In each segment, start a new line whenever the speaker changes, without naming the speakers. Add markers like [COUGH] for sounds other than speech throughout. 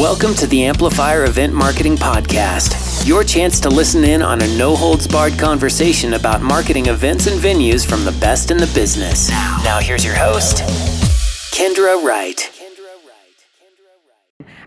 Welcome to the Amplifier Event Marketing Podcast, your chance to listen in on a no holds barred conversation about marketing events and venues from the best in the business. Now, here's your host, Kendra Wright.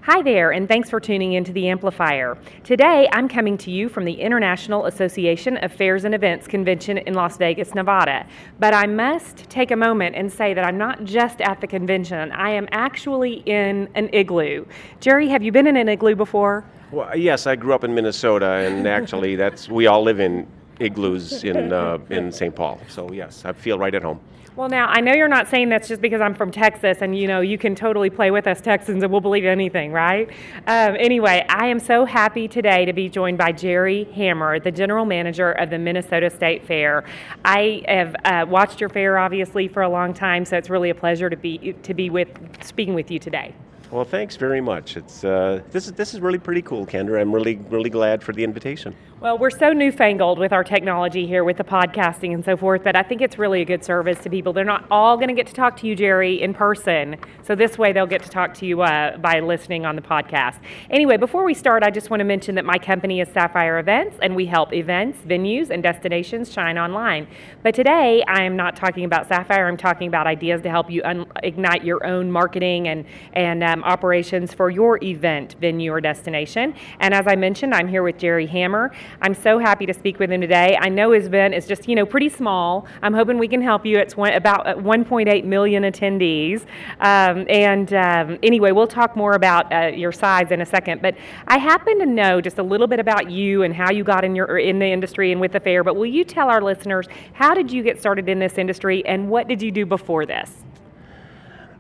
Hi there, and thanks for tuning into the Amplifier. Today, I'm coming to you from the International Association of Fairs and Events convention in Las Vegas, Nevada. But I must take a moment and say that I'm not just at the convention, I am actually in an igloo. Jerry, have you been in an igloo before?
Well, yes, I grew up in Minnesota, and [LAUGHS] actually, that's we all live in igloos in uh, in St. Paul. So yes, I feel right at home.
Well, now I know you're not saying that's just because I'm from Texas, and you know you can totally play with us Texans, and we'll believe anything, right? Um, anyway, I am so happy today to be joined by Jerry Hammer, the general manager of the Minnesota State Fair. I have uh, watched your fair obviously for a long time, so it's really a pleasure to be to be with speaking with you today.
Well, thanks very much. It's uh, this is this is really pretty cool, Kendra. I'm really really glad for the invitation.
Well, we're so newfangled with our technology here with the podcasting and so forth, but I think it's really a good service to people. They're not all going to get to talk to you, Jerry, in person. So this way they'll get to talk to you uh, by listening on the podcast. Anyway, before we start, I just want to mention that my company is Sapphire Events, and we help events, venues, and destinations shine online. But today, I am not talking about Sapphire. I'm talking about ideas to help you un- ignite your own marketing and and um, operations for your event, venue, or destination. And as I mentioned, I'm here with Jerry Hammer. I'm so happy to speak with him today. I know his event is just, you know, pretty small. I'm hoping we can help you. It's one, about uh, 1.8 million attendees. Um, and um, anyway, we'll talk more about uh, your size in a second. But I happen to know just a little bit about you and how you got in your in the industry and with the fair. But will you tell our listeners how did you get started in this industry and what did you do before this?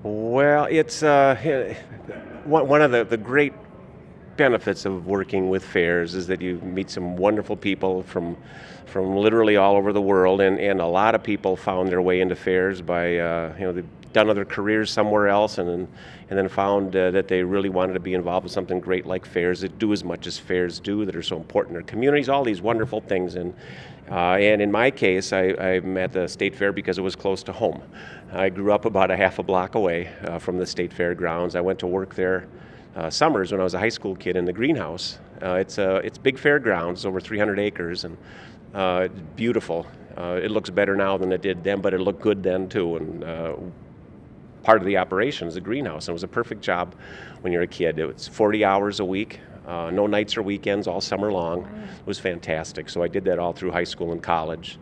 Well, it's uh, one of the, the great benefits of working with fairs is that you meet some wonderful people from from literally all over the world, and, and a lot of people found their way into fairs by uh, you know they've done other careers somewhere else, and then and then found uh, that they really wanted to be involved with something great like fairs that do as much as fairs do, that are so important in their communities, all these wonderful things, and. Uh, and in my case, I, I'm at the state fair because it was close to home. I grew up about a half a block away uh, from the state fair grounds. I went to work there uh, summers when I was a high school kid in the greenhouse. Uh, it's a it's big fairgrounds, over 300 acres, and uh, beautiful. Uh, it looks better now than it did then, but it looked good then too. And part of the operation is the greenhouse, and it was a perfect job when you're a kid. It was 40 hours a week. Uh, no nights or weekends, all summer long. It was fantastic. So I did that all through high school and college.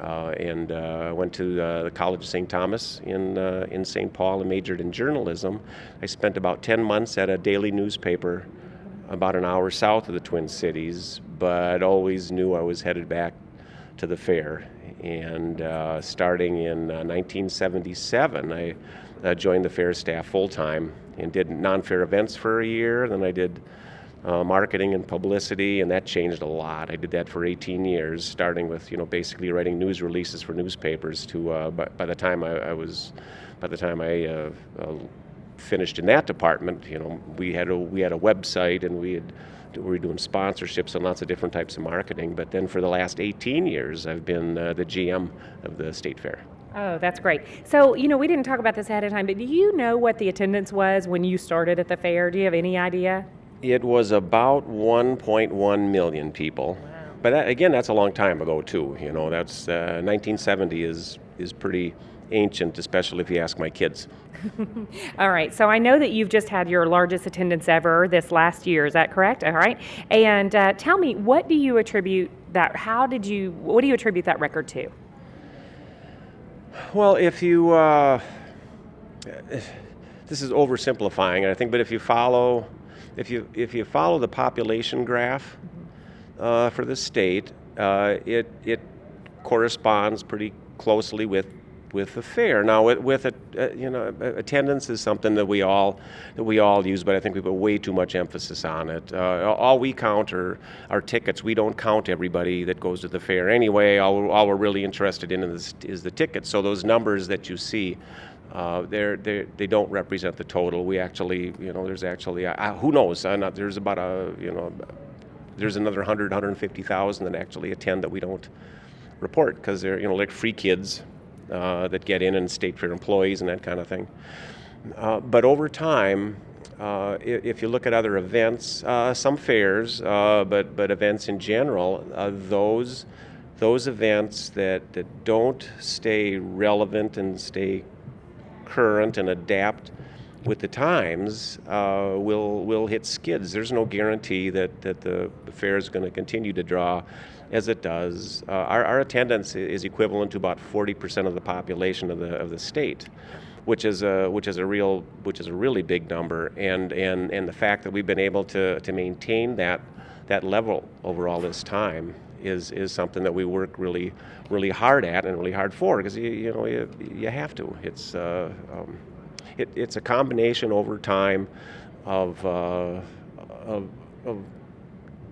Uh, and uh, went to uh, the College of St. Thomas in, uh, in St. Paul and majored in journalism. I spent about 10 months at a daily newspaper about an hour south of the Twin Cities, but always knew I was headed back to the fair. And uh, starting in 1977, I joined the fair staff full time and did non fair events for a year. Then I did uh, marketing and publicity, and that changed a lot. I did that for 18 years, starting with you know basically writing news releases for newspapers. To uh, by, by, the time I, I, was, by the time I uh, uh, finished in that department, you know we had a we had a website and we had we were doing sponsorships and lots of different types of marketing. But then for the last 18 years, I've been uh, the GM of the state fair.
Oh, that's great. So, you know, we didn't talk about this ahead of time, but do you know what the attendance was when you started at the fair? Do you have any idea?
It was about 1.1 million people. Wow. But that, again, that's a long time ago too. You know, that's uh, 1970 is is pretty ancient, especially if you ask my kids. [LAUGHS]
All right. So I know that you've just had your largest attendance ever this last year. Is that correct? All right. And uh, tell me, what do you attribute that? How did you? What do you attribute that record to?
Well, if you. Uh, [SIGHS] this is oversimplifying, I think, but if you follow if you if you follow the population graph uh, for the state, uh, it it corresponds pretty closely with with the fair. Now, with, with a, uh, you know, attendance is something that we all that we all use, but I think we put way too much emphasis on it. Uh, all we count are our tickets. We don't count everybody that goes to the fair anyway. All, all we're really interested in is, is the tickets. So those numbers that you see uh, they're, they're, they don't represent the total. We actually, you know, there's actually, uh, who knows? Uh, not, there's about a, you know, there's another 100, 150,000 that actually attend that we don't report because they're, you know, like free kids uh, that get in and state fair employees and that kind of thing. Uh, but over time, Uh, if you look at other events, some fairs, but but events in general, those those events that, that don't stay relevant and stay current and adapt with the times uh, will will hit skids. There's no guarantee that, that the fair is going to continue to draw as it does. Uh, our, our attendance is equivalent to about 40% of the population of the of the state, which is a which is a real which is a really big number. And and and the fact that we've been able to to maintain that that level over all this time is is something that we work really really hard at and really hard for because you, you know you, you have to. It's uh, um, it, it's a combination over time of, uh, of, of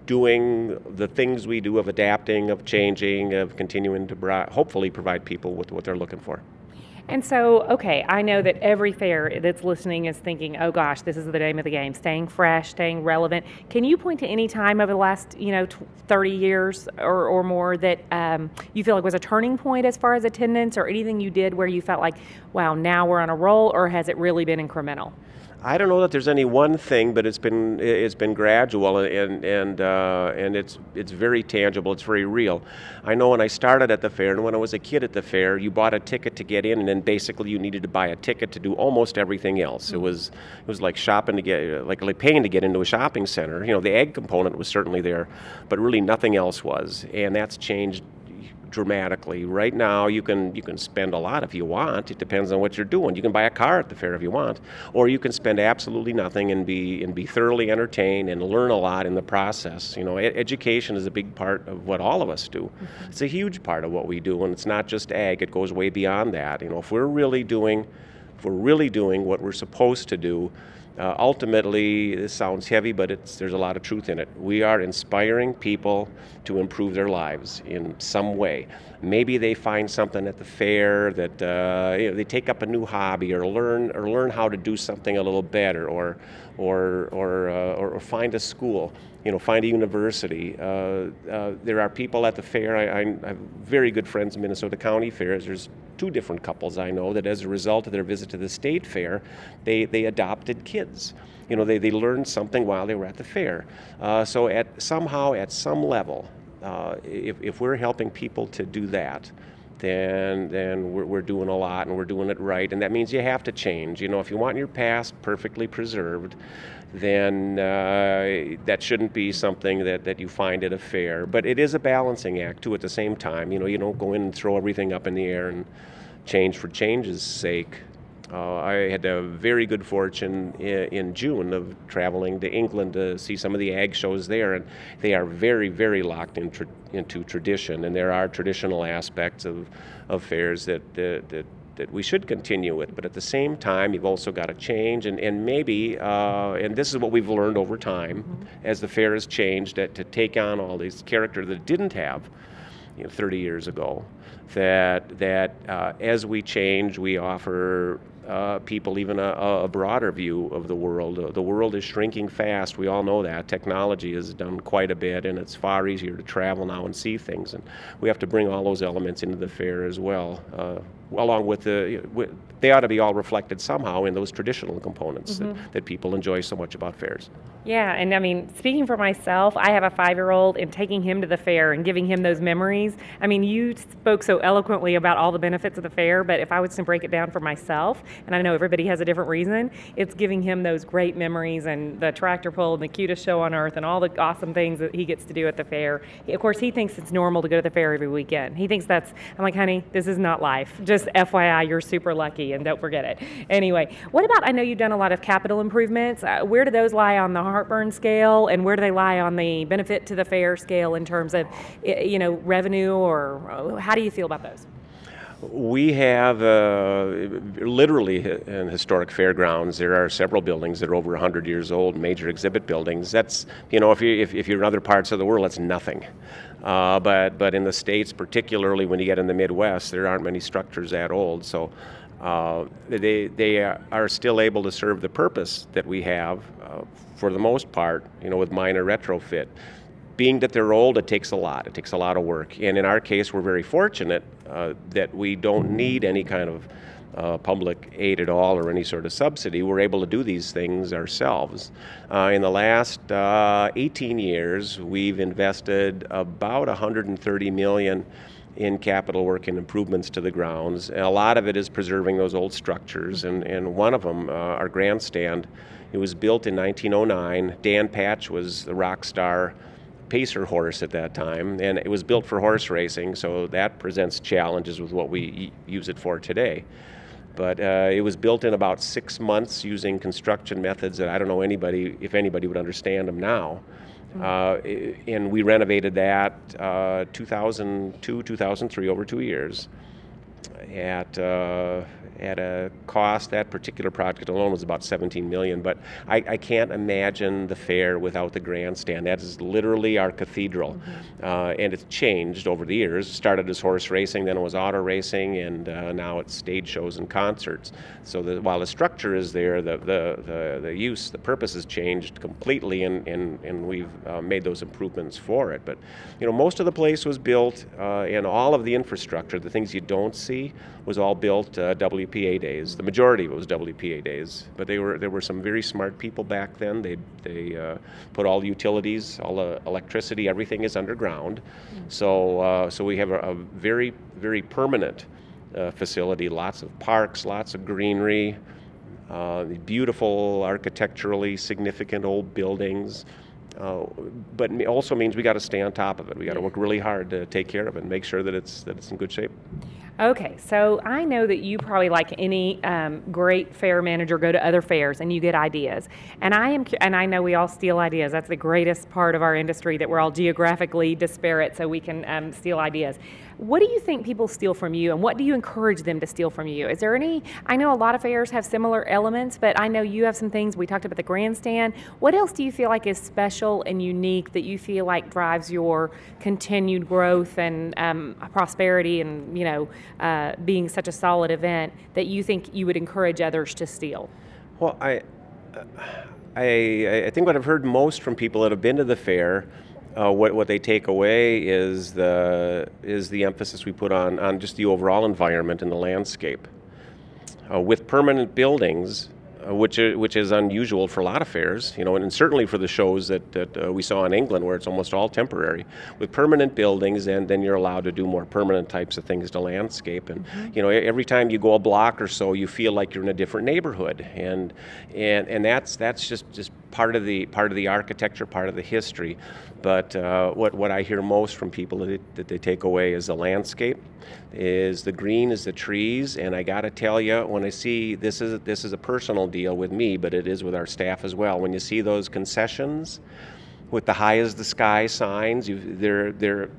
doing the things we do, of adapting, of changing, of continuing to bri- hopefully provide people with what they're looking for.
And so, okay, I know that every fair that's listening is thinking, "Oh gosh, this is the name of the game: staying fresh, staying relevant." Can you point to any time over the last, you know, 30 years or, or more that um, you feel like was a turning point as far as attendance, or anything you did where you felt like, "Wow, now we're on a roll," or has it really been incremental?
I don't know that there's any one thing, but it's been it's been gradual and and uh, and it's it's very tangible. It's very real. I know when I started at the fair and when I was a kid at the fair, you bought a ticket to get in, and then basically you needed to buy a ticket to do almost everything else. Mm-hmm. It was it was like shopping to get like, like paying to get into a shopping center. You know, the ag component was certainly there, but really nothing else was, and that's changed dramatically. Right now, you can you can spend a lot if you want. It depends on what you're doing. You can buy a car at the fair if you want, or you can spend absolutely nothing and be and be thoroughly entertained and learn a lot in the process. You know, education is a big part of what all of us do. Mm-hmm. It's a huge part of what we do, and it's not just ag. It goes way beyond that. You know, if we're really doing if we're really doing what we're supposed to do uh, ultimately, this sounds heavy, but there's a lot of truth in it. We are inspiring people to improve their lives in some way. Maybe they find something at the fair that uh, you know, they take up a new hobby or learn or learn how to do something a little better, or or or, uh, or, find a school. You know, find a university. Uh, uh, there are people at the fair. I, I, have very good friends in Minnesota County Fairs. There's two different couples I know that, as a result of their visit to the state fair, they, they adopted kids. You know, they, they learned something while they were at the fair. Uh, so, at somehow, at some level, uh, if, if we're helping people to do that, then then we're, we're doing a lot and we're doing it right. And that means you have to change. You know, if you want your past perfectly preserved, then uh, that shouldn't be something that, that you find it a fair. But it is a balancing act too. At the same time, you know, you don't go in and throw everything up in the air and change for change's sake. Uh, I had a very good fortune in, in, June of traveling to England to see some of the ag shows there, and they are very, very locked in tra- into tradition. And there are traditional aspects of, of fairs that, that, that that we should continue with. But at the same time, you've also got to change, and, and maybe, uh, and this is what we've learned over time mm-hmm. as the fair has changed, that to take on all these characters that didn't have you know, 30 years ago. That that uh, as we change, we offer uh, people even a, a, broader view of the world. The world is shrinking fast. We all know that. Technology has done quite a bit, and it's far easier to travel now and see things. And we have to bring all those elements into the fair as well, uh, along with the. They ought to be all reflected somehow in those traditional components mm-hmm. that, that people enjoy so much about fairs.
Yeah, and I mean, speaking for myself, I have a five year old, and taking him to the fair and giving him those memories. I mean, you spoke so eloquently about all the benefits of the fair, but if I was to break it down for myself, and I know everybody has a different reason, it's giving him those great memories and the tractor pull and the cutest show on earth and all the awesome things that he gets to do at the fair. Of course, he thinks it's normal to go to the fair every weekend. He thinks that's, I'm like, honey, this is not life. Just FYI, you're super lucky, and don't forget it. Anyway, what about, I know you've done a lot of capital improvements. Uh, where do those lie on the heartburn scale, and where do they lie on the benefit to the fair scale in terms of, you know, revenue, or uh, how do you feel about those?
We have uh, literally in historic fairgrounds. There are several buildings that are over 100 years old, major exhibit buildings. That's you know, if you if, if you're in other parts of the world, that's nothing. Uh, but but in the states, particularly when you get in the Midwest, there aren't many structures that old. So uh, they, they are still able to serve the purpose that we have uh, for the most part, you know, with minor retrofit. Being that they're old, it takes a lot. It takes a lot of work. And in our case, we're very fortunate uh, that we don't need any kind of uh, public aid at all or any sort of subsidy. We're able to do these things ourselves. Uh, in the last uh, 18 years, we've invested about 130 million in capital work and improvements to the grounds. A lot of it is preserving those old structures, and, and one of them, uh, our grandstand, it was built in 1909. Dan Patch was the rock star pacer horse at that time, and it was built for horse racing, so that presents challenges with what we use it for today. But uh, it was built in about six months using construction methods that I don't know anybody, if anybody would understand them now. Uh, and we renovated that uh, 2002, 2003, over two years at uh, at a cost. That particular project alone was about 17 million but I, I, can't imagine the fair without the grandstand. That is literally our cathedral. Mm-hmm. uh, and it's changed over the years. It started as horse racing then it was auto racing and uh, now it's stage shows and concerts. So the, while the structure is there the, the, the, the, use the purpose has changed completely and, and, and we've uh, made those improvements for it. But you know most of the place was built uh, and all of the infrastructure the things you don't see was all built uh, WPA days. The majority of it was WPA days, but they were there were some very smart people back then. They they uh, put all utilities, all the electricity, everything is underground. Mm-hmm. So uh, so we have a, a very very permanent uh, facility. Lots of parks, lots of greenery. Uh, beautiful architecturally significant old buildings, uh, but it also means we got to stay on top of it. We got to work really hard to take care of it and make sure that it's that it's in good shape.
Okay, so I know that you probably, like any um, great fair manager, go to other fairs and you get ideas. And I am, and I know we all steal ideas. That's the greatest part of our industry that we're all geographically disparate, so we can um, steal ideas. What do you think people steal from you, and what do you encourage them to steal from you? Is there any? I know a lot of fairs have similar elements, but I know you have some things. We talked about the grandstand. What else do you feel like is special and unique that you feel like drives your continued growth and um, prosperity, and you know, uh, being such a solid event that you think you would encourage others to steal?
Well, I. Uh, I, I think what I've heard most from people that have been to the fair uh, what, what they take away is the, is the emphasis we put on, on just the overall environment and the landscape. Uh, with permanent buildings, which, is, which is unusual for a lot of fairs, you know, and certainly for the shows that, that uh, we saw in England where it's almost all temporary. With permanent buildings, and then you're allowed to do more permanent types of things to landscape. And, mm-hmm. you know, every time you go a block or so, you feel like you're in a different neighborhood. And, and, and that's, that's just, just part of the part of the architecture, part of the history. But uh, what what I hear most from people that, that, they take away is the landscape, is the green, is the trees, and I got to tell you, when I see this is this is a personal deal with me, but it is with our staff as well. When you see those concessions with the high as the sky signs, you, they're they're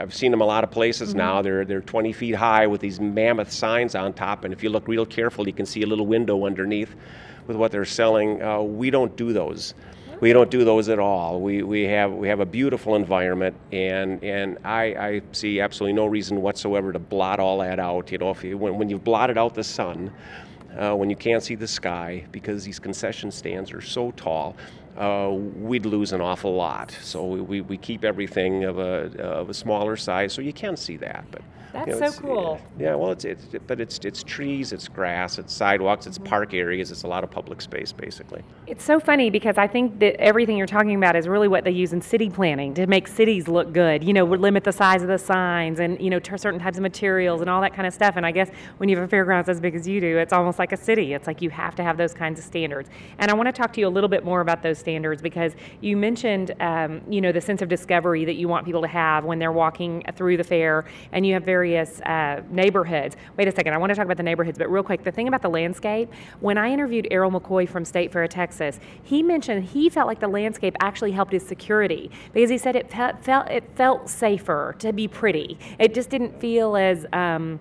I've seen them a lot of places mm-hmm. now. They're they're 20 feet high with these mammoth signs on top, and if you look real careful, you can see a little window underneath with what they're selling. Uh, we don't do those. We don't do those at all. We, we have we have a beautiful environment, and and I, I see absolutely no reason whatsoever to blot all that out. You know, if you, when when you've blotted out the sun, uh, when you can't see the sky because these concession stands are so tall, uh, we'd lose an awful lot. So we, we, we, keep everything of a, of a smaller size so you can see that. But
that's
you know,
so cool.
Yeah, yeah, well, it's, it's but it's it's trees, it's grass, it's sidewalks, it's park areas, it's a lot of public space, basically.
It's so funny because I think that everything you're talking about is really what they use in city planning to make cities look good. You know, limit the size of the signs and you know certain types of materials and all that kind of stuff. And I guess when you have a fairgrounds as big as you do, it's almost like a city. It's like you have to have those kinds of standards. And I want to talk to you a little bit more about those standards because you mentioned, um, you know, the sense of discovery that you want people to have when they're walking through the fair, and you have various uh, neighborhoods. Wait a second, I want to talk about the neighborhoods, but real quick, the thing about the landscape, when I interviewed Errol McKoy from State Fair of Texas, he mentioned he felt like the landscape actually helped his security because he said it felt, it felt safer to be pretty. It just didn't feel as um,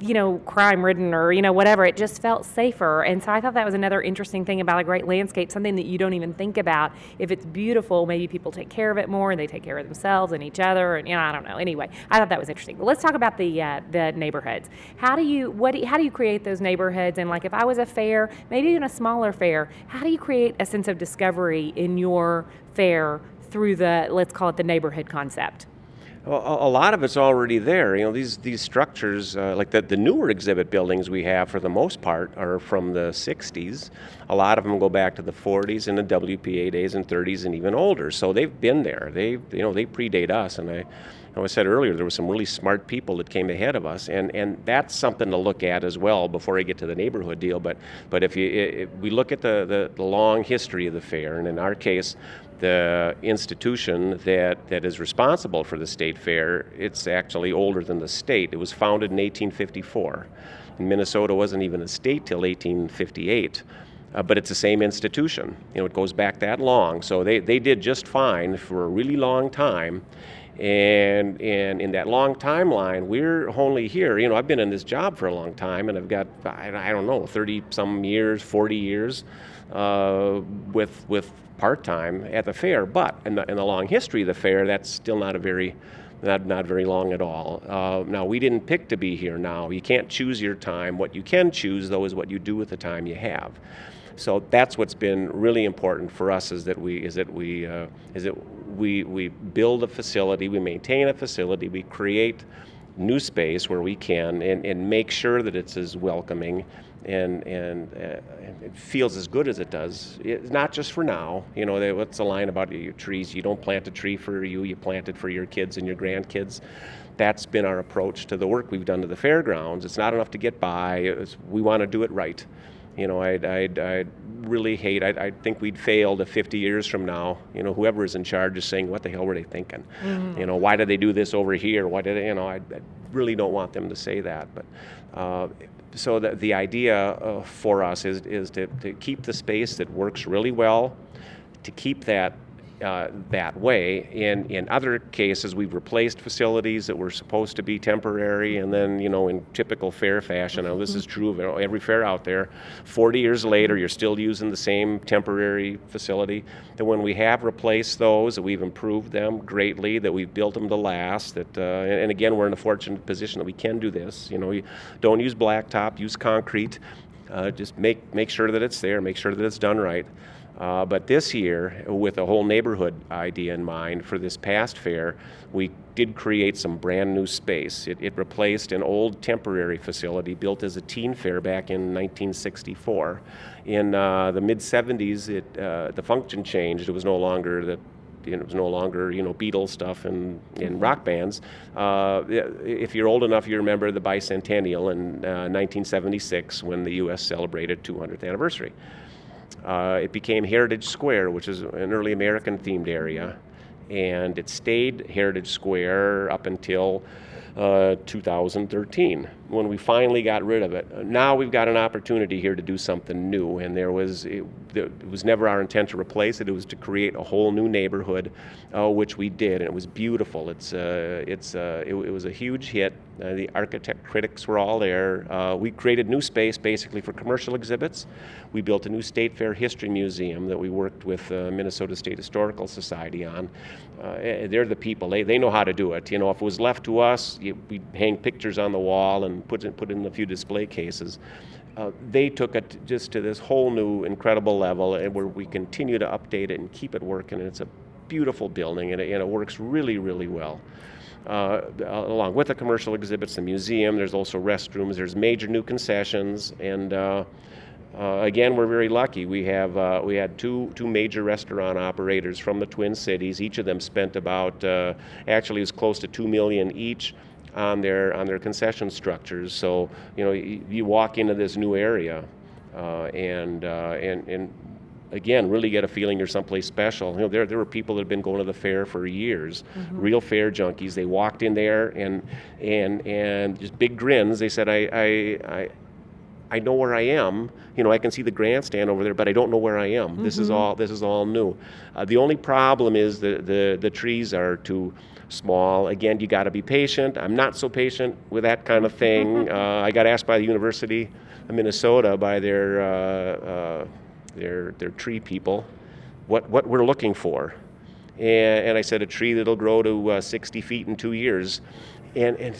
you know, crime ridden or, you know, whatever. It just felt safer. And so I thought that was another interesting thing about a great landscape, something that you don't even think about. If it's beautiful, maybe people take care of it more and they take care of themselves and each other. And, you know, I don't know. Anyway, I thought that was interesting. But let's talk about the, uh, the neighborhoods. How do you, what do you, how do you create those neighborhoods? And like if I was a fair, maybe even a smaller fair, how do you create a sense of discovery in your fair through the, let's call it the neighborhood concept?
A, lot of it's already there. You know, these these structures, uh, like the, the newer exhibit buildings we have, for the most part, are from the 60s. A lot of them go back to the 40s and the WPA days and 30s and even older. So they've been there. They, you know, they predate us. And I, you know, I said earlier, there were some really smart people that came ahead of us, and, and that's something to look at as well before I get to the neighborhood deal. But but if you if we look at the, the, the long history of the fair, and in our case, the institution that, that is responsible for the state fair, it's actually older than the state. It was founded in 1854. And Minnesota wasn't even a state till 1858. Uh, but it's the same institution. You know, it goes back that long. So they, they did just fine for a really long time. And, and in that long timeline, we're only here. You know, I've been in this job for a long time, and I've got, I, I don't know, 30 some years, 40 years uh, with, with part time at the fair. But in the, in the long history of the fair, that's still not a very not, not very long at all. Uh, now, we didn't pick to be here now. You can't choose your time. What you can choose, though, is what you do with the time you have. So that's what's been really important for us is that we is that we uh, is that we we build a facility, we maintain a facility, we create new space where we can, and, and make sure that it's as welcoming and and, uh, it feels as good as it does. It's not just for now. You know, they, what's the line about your trees? You don't plant a tree for you; you plant it for your kids and your grandkids. That's been our approach to the work we've done to the fairgrounds. It's not enough to get by. we want to do it right. You know, I'd, I'd, I'd really hate, I, I think we'd fail to 50 years from now. You know, whoever is in charge is saying, what the hell were they thinking? Mm-hmm. You know, why did they do this over here? Why did they, you know, I, I really don't want them to say that. But uh, so the, the idea uh, for us is, is to, to keep the space that works really well, to keep that uh, that way. In in other cases, we've replaced facilities that were supposed to be temporary, and then you know, in typical fair fashion, now this is true of every fair out there. Forty years later, you're still using the same temporary facility. And when we have replaced those, that we've improved them greatly, that we've built them to last. That uh, and, again, we're in a fortunate position that we can do this. You know, you don't use blacktop, use concrete. Uh, just make make sure that it's there, make sure that it's done right. Uh, but this year, with a whole neighborhood idea in mind for this past fair, we did create some brand new space. It, it replaced an old temporary facility built as a teen fair back in 1964. In uh, the mid 70s, it, uh, the function changed. It was no longer the it was no longer you know Beatles stuff and, and rock bands. Uh, if you're old enough, you remember the bicentennial in 1976 uh, when the U.S. celebrated 200th anniversary. Uh, it became Heritage Square, which is an early American themed area, and it stayed Heritage Square up until uh, 2013 when we finally got rid of it. Now we've got an opportunity here to do something new, and there was it, it was never our intent to replace it. It was to create a whole new neighborhood, uh, which we did, and it was beautiful. It's uh, it's uh, it, it, was a huge hit. Uh, the architect critics were all there. We created new space basically for commercial exhibits. We built a new State Fair History Museum that we worked with Minnesota State Historical Society on. They're the people. They, they know how to do it. You know, if it was left to us, we'd hang pictures on the wall and put it, put in a few display cases. Uh, they took it just to this whole new incredible level and where we continue to update it and keep it working. And it's a beautiful building and it, and it works really, really well. Uh, along with the commercial exhibits, the museum, there's also restrooms, there's major new concessions, and uh, again, we're very lucky. We have uh, we had two two major restaurant operators from the Twin Cities. Each of them spent about uh, actually it was close to two million each on their on their concession structures. So you know you, you walk into this new area, uh, and uh, and and again really get a feeling you're someplace special. You know there there were people that have been going to the fair for years, mm-hmm. real fair junkies. They walked in there and and and just big grins. They said I I. I I know where I am. You know, I can see the grandstand over there, but I don't know where I am. Mm-hmm. This is mm-hmm. all. This is all new. Uh, the only problem is the, the the trees are too small. Again, you got to be patient. I'm not so patient with that kind of [LAUGHS] thing. uh, I got asked by the University of Minnesota by their uh, uh, their their tree people what what we're looking for, and, and I said a tree that'll grow to uh, 60 feet in two years, and and.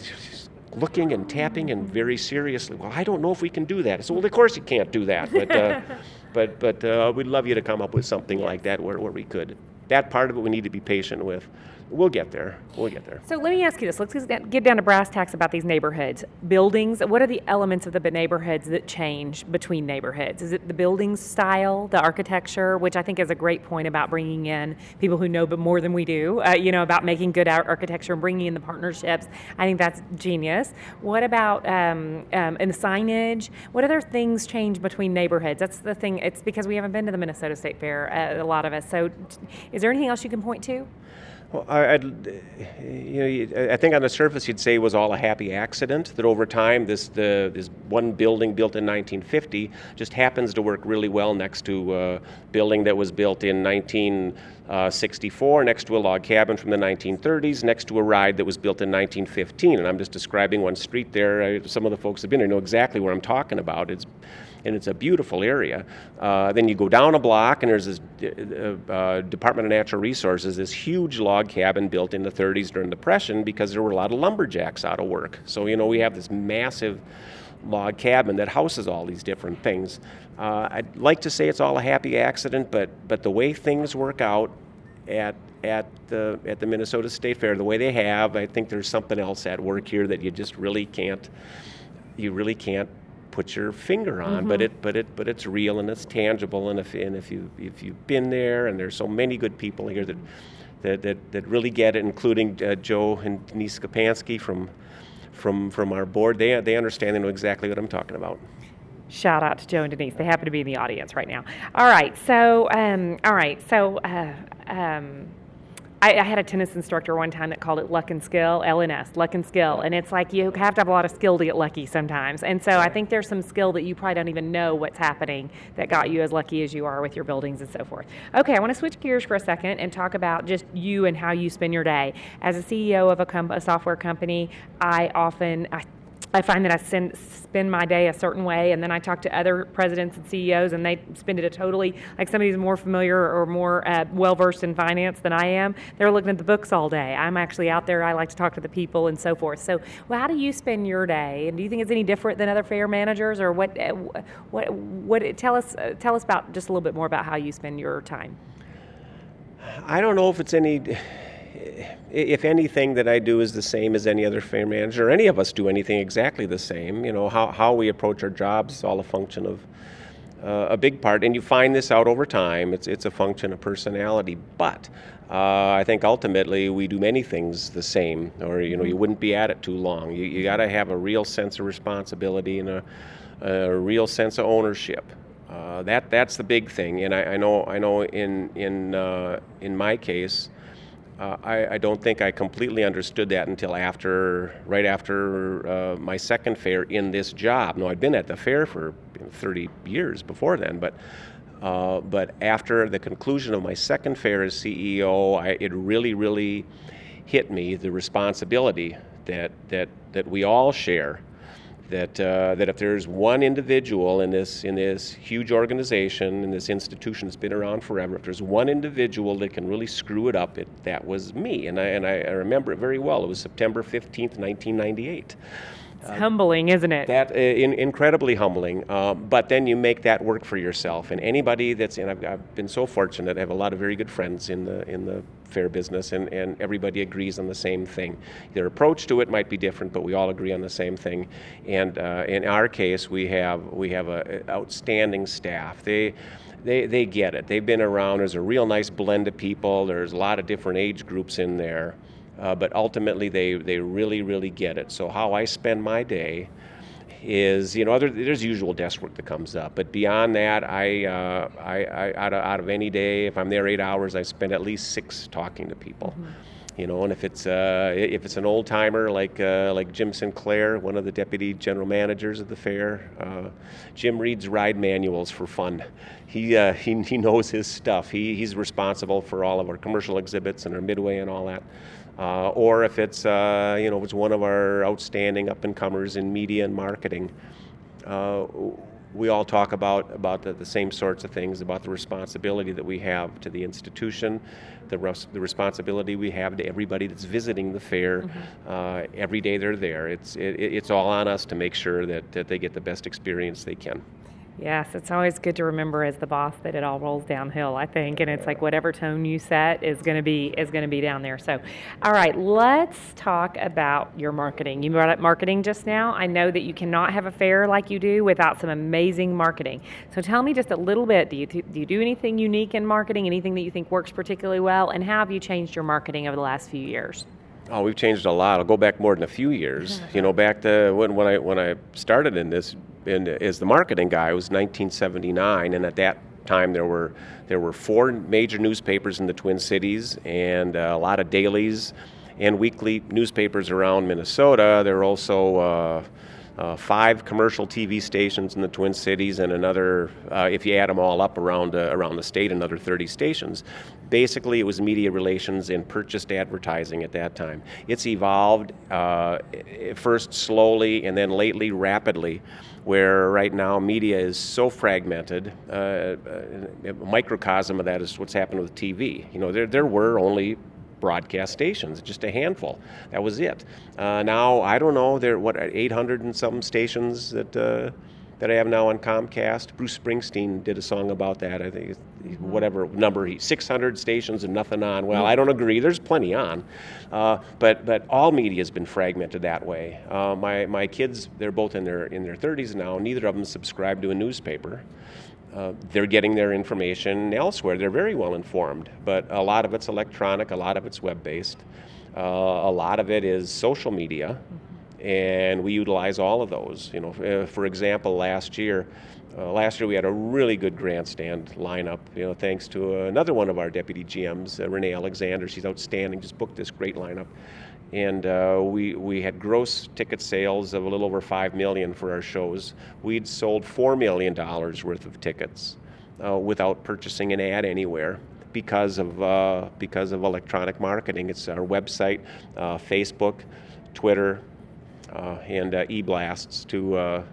Looking and tapping and very seriously. Well, I don't know if we can do that. So, well, of course you can't do that, but uh, [LAUGHS] but but uh, we'd love you to come up with something like that where, where we could. That part of it we need to be patient with. We'll get there. We'll get there.
So let me ask you this. Let's get down to brass tacks about these neighborhoods. Buildings, what are the elements of the neighborhoods that change between neighborhoods? Is it the building style, the architecture, which I think is a great point about bringing in people who know but more than we do, uh, you know, about making good architecture and bringing in the partnerships. I think that's genius. What about um, um, in the signage? What other things change between neighborhoods? That's the thing. It's because we haven't been to the Minnesota State Fair, uh, a lot of us. So is there anything else you can point to?
Well, I, you know, I think on the surface you'd say it was all a happy accident. That over time, this the this one building built in 1950 just happens to work really well next to a building that was built in 1964, next to a log cabin from the 1930s, next to a ride that was built in 1915. And I'm just describing one street there. Some of the folks have been there know exactly what I'm talking about. It's and it's a beautiful area. Uh, then you go down a block, and there's this uh, uh, Department of Natural Resources, this huge log cabin built in the 30s during the Depression because there were a lot of lumberjacks out of work. So, you know, we have this massive log cabin that houses all these different things. Uh, I'd like to say it's all a happy accident, but, but the way things work out at at the at the Minnesota State Fair the way they have, I think there's something else at work here that you just really can't you really can't put your finger on, mm-hmm. but it but it but it's real and it's tangible. And if and if you if you've been there, and there's so many good people here that that that, that really get it, including uh, Joe and Denise Skapansky from from from our board. They they understand. They know exactly what I'm talking about.
Shout out to Joe and Denise. They happen to be in the audience right now. All right. So um, all right. So. Uh, um, I, I, had a tennis instructor one time that called it luck and skill, LNS, luck and skill. And it's like you have to have a lot of skill to get lucky sometimes. And so I think there's some skill that you probably don't even know what's happening that got you as lucky as you are with your buildings and so forth. Okay, I want to switch gears for a second and talk about just you and how you spend your day. As a CEO of a, com- a software company, I often, I I find that I send, spend my day a certain way, and then I talk to other presidents and CEOs, and they spend it a totally like somebody who's more familiar or more uh, well versed in finance than I am. They're looking at the books all day. I'm actually out there. I like to talk to the people and so forth. So, well, how do you spend your day? And do you think it's any different than other fair managers, or what? Uh, what? What? Tell us. Uh, tell us about just a little bit more about how you spend your time.
I don't know if it's any if anything that I do is the same as any other fair manager, any of us do anything exactly the same, you know, how, how we approach our jobs is all a function of uh, a big part, and you find this out over time. It's, it's a function of personality, but uh, I think ultimately we do many things the same, or you know, you wouldn't be at it too long. You, you got to have a real sense of responsibility and a, a real sense of ownership. Uh, that that's the big thing, and I, I know I know in in uh, in my case, uh, I, I, don't think I completely understood that until after, right after uh, my second fair in this job. No, I'd been at the fair for 30 years before then, but uh, but after the conclusion of my second fair as CEO, I, it really, really hit me the responsibility that that that we all share that uh, that if there's one individual in this in this huge organization in this institution that's been around forever, if there's one individual that can really screw it up, it, that was me, and I and I, I remember it very well. It was September fifteenth, nineteen ninety eight.
It's uh, humbling, isn't it?
That uh, in, incredibly humbling. Uh, but then you make that work for yourself. And anybody that's in, I've, I've, been so fortunate. I have a lot of very good friends in the in the fair business, and, and everybody agrees on the same thing. Their approach to it might be different, but we all agree on the same thing. And uh, in our case, we have we have a outstanding staff. They they, they get it. They've been around. There's a real nice blend of people. There's a lot of different age groups in there. Uh, but ultimately, they, they really, really get it. So, how I spend my day is, you know, other, there's usual desk work that comes up. But beyond that, I, uh, I, I out, of, out of any day, if I'm there eight hours, I spend at least six talking to people. Mm-hmm you know, and if it's uh, if it's an old timer like uh, like Jim Sinclair, one of the deputy general managers of the fair, uh, Jim reads ride manuals for fun. He, uh, [LAUGHS] he he knows his stuff. He he's responsible for all of our commercial exhibits and our midway and all that. Uh, or if it's uh, you know it's one of our outstanding up and comers in media and marketing, uh, we all talk about about the, the, same sorts of things about the responsibility that we have to the institution, the res- the responsibility we have to everybody that's visiting the fair mm-hmm. Uh, every day they're there. It's it, it's all on us to make sure that, that they get the best experience they can.
Yes, it's always good to remember as the boss that it all rolls downhill, I think, and it's like whatever tone you set is going to be is going to be down there. So, all right, let's talk about your marketing. You brought up marketing just now. I know that you cannot have a fair like you do without some amazing marketing. So, tell me just a little bit. Do you do you do anything unique in marketing? Anything that you think works particularly well? And how have you changed your marketing over the last few years?
Oh, we've changed a lot. I'll go back more than a few years. [LAUGHS] You know, back to when, when I when I started in this in, as the marketing guy, it was 1979, and at that time there were there were four major newspapers in the Twin Cities and uh, a lot of dailies and weekly newspapers around Minnesota. There were also uh, uh, five commercial TV stations in the Twin Cities, and another, uh, if you add them all up around uh, around the state, another 30 stations. Basically, it was media relations and purchased advertising at that time. It's evolved uh, first slowly and then lately rapidly. Where right now media is so fragmented, uh, uh, a microcosm of that is what's happened with TV. You know, there, there were only broadcast stations, just a handful. That was it. Uh, now I don't know. There what 800 and some stations that uh, that I have now on Comcast. Bruce Springsteen did a song about that. I think whatever number he 600 stations and nothing on. Well, I don't agree. There's plenty on, uh, but but all media has been fragmented that way. Uh, my my kids, they're both in their in their 30s now. Neither of them subscribe to a newspaper. Uh, they're getting their information elsewhere. They're very well informed, but a lot of it's electronic, a lot of it's web based, uh, a lot of it is social media, and we utilize all of those. You know, uh, for example, last year, uh, last year we had a really good grandstand lineup. You know, thanks to another one of our deputy GMs, uh, Renee Alexander. She's outstanding. Just booked this great lineup and uh, we, we had gross ticket sales of a little over five million for our shows. We'd sold four million dollars worth of tickets uh, without purchasing an ad anywhere because of uh, because of electronic marketing. It's our website, uh, Facebook, Twitter, and uh, e-blasts to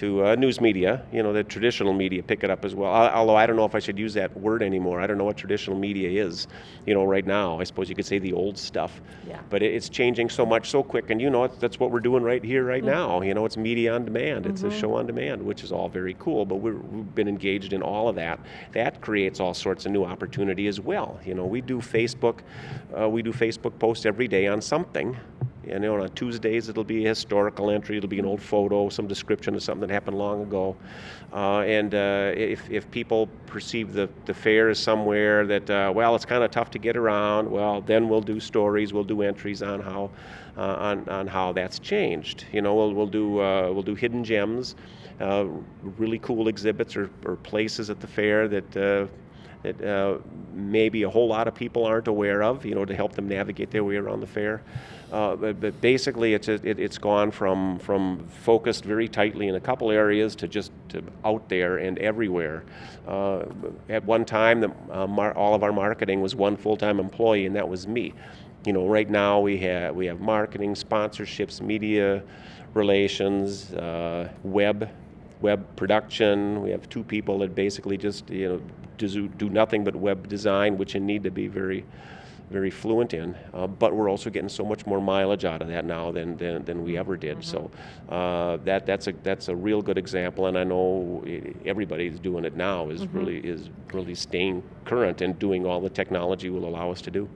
to uh, news media, you know, the traditional media pick it up as well. Although I don't know if I should use that word anymore. I don't know what traditional media is, you know, right now. I suppose you could say the old stuff.
Yeah.
But it's changing so much so quick. And, you know, that's what we're doing right here, right mm-hmm. now. You know, it's media on demand, it's mm-hmm. a show on demand, which is all very cool. But we have been engaged in all of that. That creates all sorts of new opportunity as well. You know, we do Facebook, uh, we do Facebook posts every day on something and you know, on Tuesdays it'll be a historical entry, it'll be an old photo, some description of something that happened long ago. Uh, and uh, if, if people perceive the, the fair as somewhere that, uh, well, it's kind of tough to get around, well, then we'll do stories, we'll do entries on how, uh, on, on how that's changed. You know, we'll, we'll, do, uh, we'll do hidden gems, uh, really cool exhibits or, or places at the fair that that uh, maybe a whole lot of people aren't aware of, you know, to help them navigate their way around the fair. Uh, but, but, basically, it's a, it, has gone from from focused very tightly in a couple areas to just to out there and everywhere. Uh, at one time, the, uh, mar- all of our marketing was one full-time employee, and that was me. You know, right now we have we have marketing, sponsorships, media relations, uh, web web production. We have two people that basically just you know do, do nothing but web design, which you need to be very very fluent in. Uh, but we're also getting so much more mileage out of that now than than, than we ever did. Mm-hmm. So uh, that that's a that's a real good example, and I know everybody is doing it now. Is mm-hmm. really is really staying current and doing all the technology will allow us to do.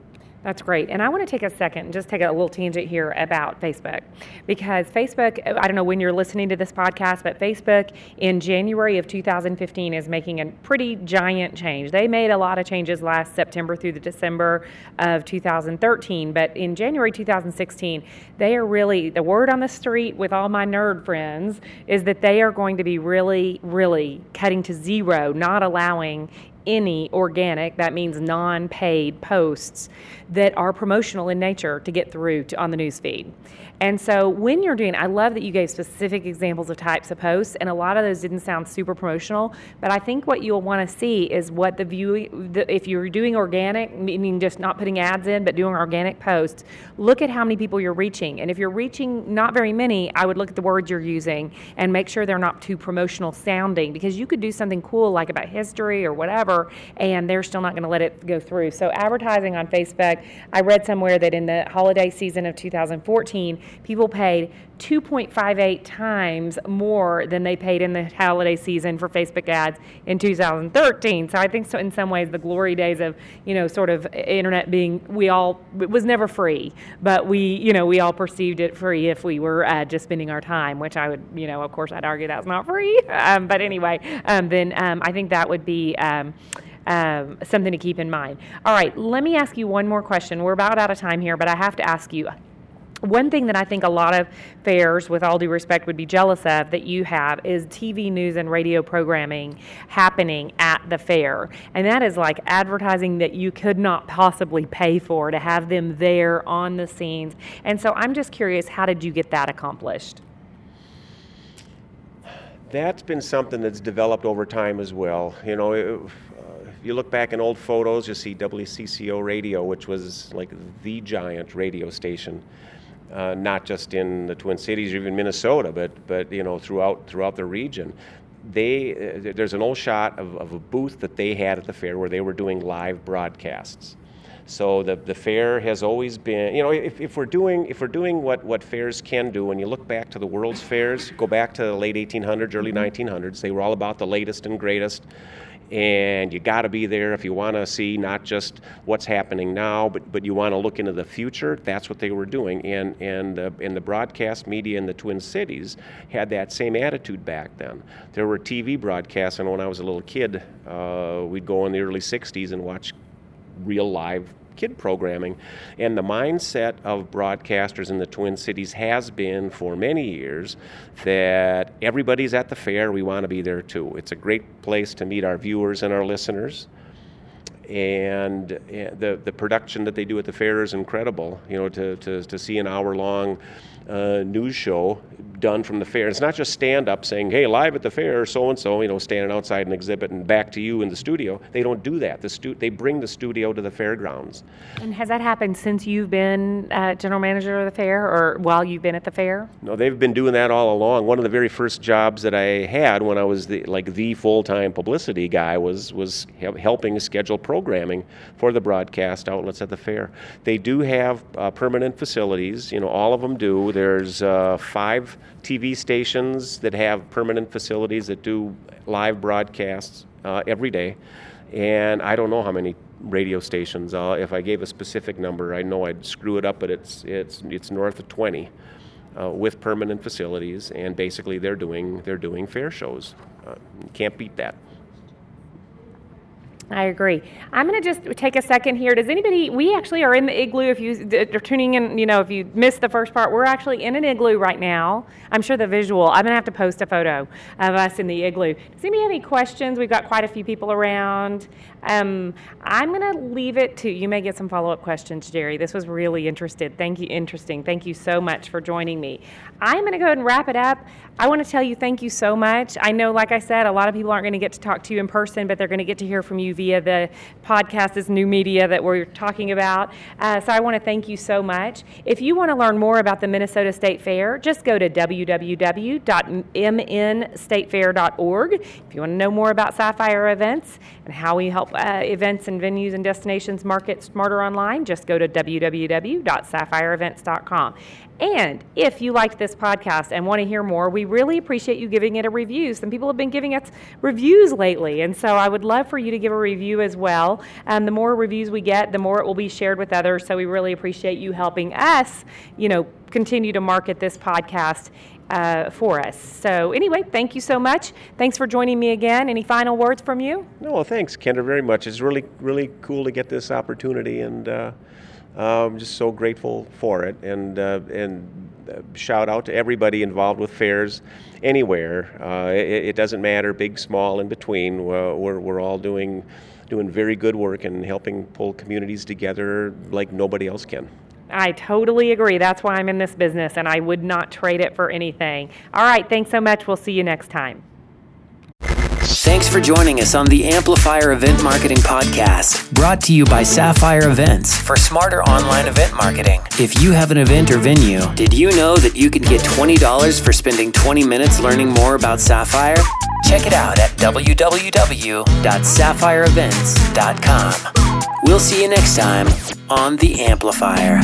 That's great. And I want to take a second and just take a little tangent here about Facebook. Because Facebook, I don't know when you're listening to this podcast, but Facebook in January of 2015 is making a pretty giant change. They made a lot of changes last September through the December of 2013, but in January 2016, they are really, the word on the street with all my nerd friends is that they are going to be really, really cutting to zero, not allowing any organic, that means non paid posts that are promotional in nature to get through to, on the news feed. And so when you're doing, I love that you gave specific examples of types of posts, and a lot of those didn't sound super promotional. But I think what you'll want to see is what the view, the, if you're doing organic, meaning just not putting ads in, but doing organic posts, look at how many people you're reaching. And if you're reaching not very many, I would look at the words you're using and make sure they're not too promotional sounding because you could do something cool like about history or whatever, and they're still not going to let it go through. So advertising on Facebook, I read somewhere that in the holiday season of 2014, people paid 2.58 times more than they paid in the holiday season for Facebook ads in 2013. So I think so in some ways the glory days of, you know, sort of internet being we all it was never free, but we, you know, we all perceived it free if we were uh, just spending our time, which I would, you know, of course I'd argue that's not free. [LAUGHS] Um, but anyway, um, then um, I think that would be um, um, something to keep in mind. All right, let me ask you one more question. We're about out of time here, but I have to ask you one thing that I think a lot of fairs, with all due respect, would be jealous of that you have is TV news and radio programming happening at the fair. And that is like advertising that you could not possibly pay for to have them there on the scenes. And so I'm just curious, how did you get that accomplished?
That's been something that's developed over time as well. You know, if uh, you look back in old photos, you see WCCO radio, which was like the giant radio station uh, not just in the Twin Cities or even Minnesota, but but you know throughout throughout the region. They uh, there's an old shot of, of a booth that they had at the fair where they were doing live broadcasts. So the, the fair has always been, you know, if, if we're doing if we're doing what, what fairs can do, when you look back to the world's fairs, go back to the late 1800s, early 1900s, mm-hmm. they were all about the latest and greatest and you got to be there if you want to see not just what's happening now, but, but you want to look into the future. That's what they were doing, and and uh, and the broadcast media in the Twin Cities had that same attitude back then. There were TV broadcasts, and when I was a little kid, uh, we'd go in the early '60s and watch real live kid programming. And the mindset of broadcasters in the Twin Cities has been for many years that everybody's at the fair, we want to be there too. It's a great place to meet our viewers and our listeners. And eh, the, the production that they do at the fair is incredible. You know, to, to, to see an hour long uh, news show done from the fair. It's not just stand up saying, hey, live at the fair, so and so, you know, standing outside an exhibit and back to you in the studio. They don't do that. The stu- they bring the studio to the fairgrounds.
And has that happened since you've been uh, general manager of the fair or while you've been at the fair?
No, they've been doing that all along. One of the very first jobs that I had when I was the, like the full-time publicity guy was was helping schedule programming for the broadcast outlets at the fair. They do have uh, permanent facilities, you know, all of them do. There's uh, five TV stations that have permanent facilities that do live broadcasts uh, every day. And I don't know how many radio stations. Uh, if I gave a specific number, I know I'd screw it up, but it's, it's, it's north of 20. Uh, with permanent facilities, and basically they're doing they're doing fair shows. Uh, can't beat that.
I agree. I'm going to just take a second here. Does anybody, we actually are in the igloo. If you are tuning in, you know, if you missed the first part, we're actually in an igloo right now. I'm sure the visual, I'm going to have to post a photo of us in the igloo. Does anybody have any questions? We've got quite a few people around. Um, I'm going to leave it to, you may get some follow up questions, Jerry. This was really interested. Thank you, interesting. Thank you so much for joining me. I'm going to go ahead and wrap it up. I want to tell you thank you so much. I know, like I said, a lot of people aren't going to get to talk to you in person, but they're going to get to hear from you via the podcast, this new media that we're talking about. Uh, so I want to thank you so much. If you want to learn more about the Minnesota State Fair, just go to www.mnstatefair.org. If you want to know more about Saffire events and how we help uh, events and venues and destinations market smarter online, just go to www.sapphireevents.com. And if you liked this podcast and want to hear more, we really appreciate you giving it a review. Some people have been giving us reviews lately, and so I would love for you to give a review as well. And the more reviews we get, the more it will be shared with others. So we really appreciate you helping us, you know, continue to market this podcast uh, for us. So, anyway, thank you so much. Thanks for joining me again. Any final words from you?
No, thanks, Kendra, very much. It's really, really cool to get this opportunity, and uh, I'm just so grateful for it, and uh, and uh, shout out to everybody involved with fairs anywhere. Uh, it, it, doesn't matter, big, small, in between. We're, we're all doing doing very good work and helping pull communities together like nobody else can.
I totally agree. That's why I'm in this business, and I would not trade it for anything. All right, thanks so much. We'll see you next time.
Thanks for joining us on the Amplifier Event Marketing Podcast, brought to you by Saffire Events for smarter online event marketing. If you have an event or venue, did you know that you can get $20 for spending 20 minutes learning more about Saffire? Check it out at www.sapphireevents.com. We'll see you next time on The Amplifier.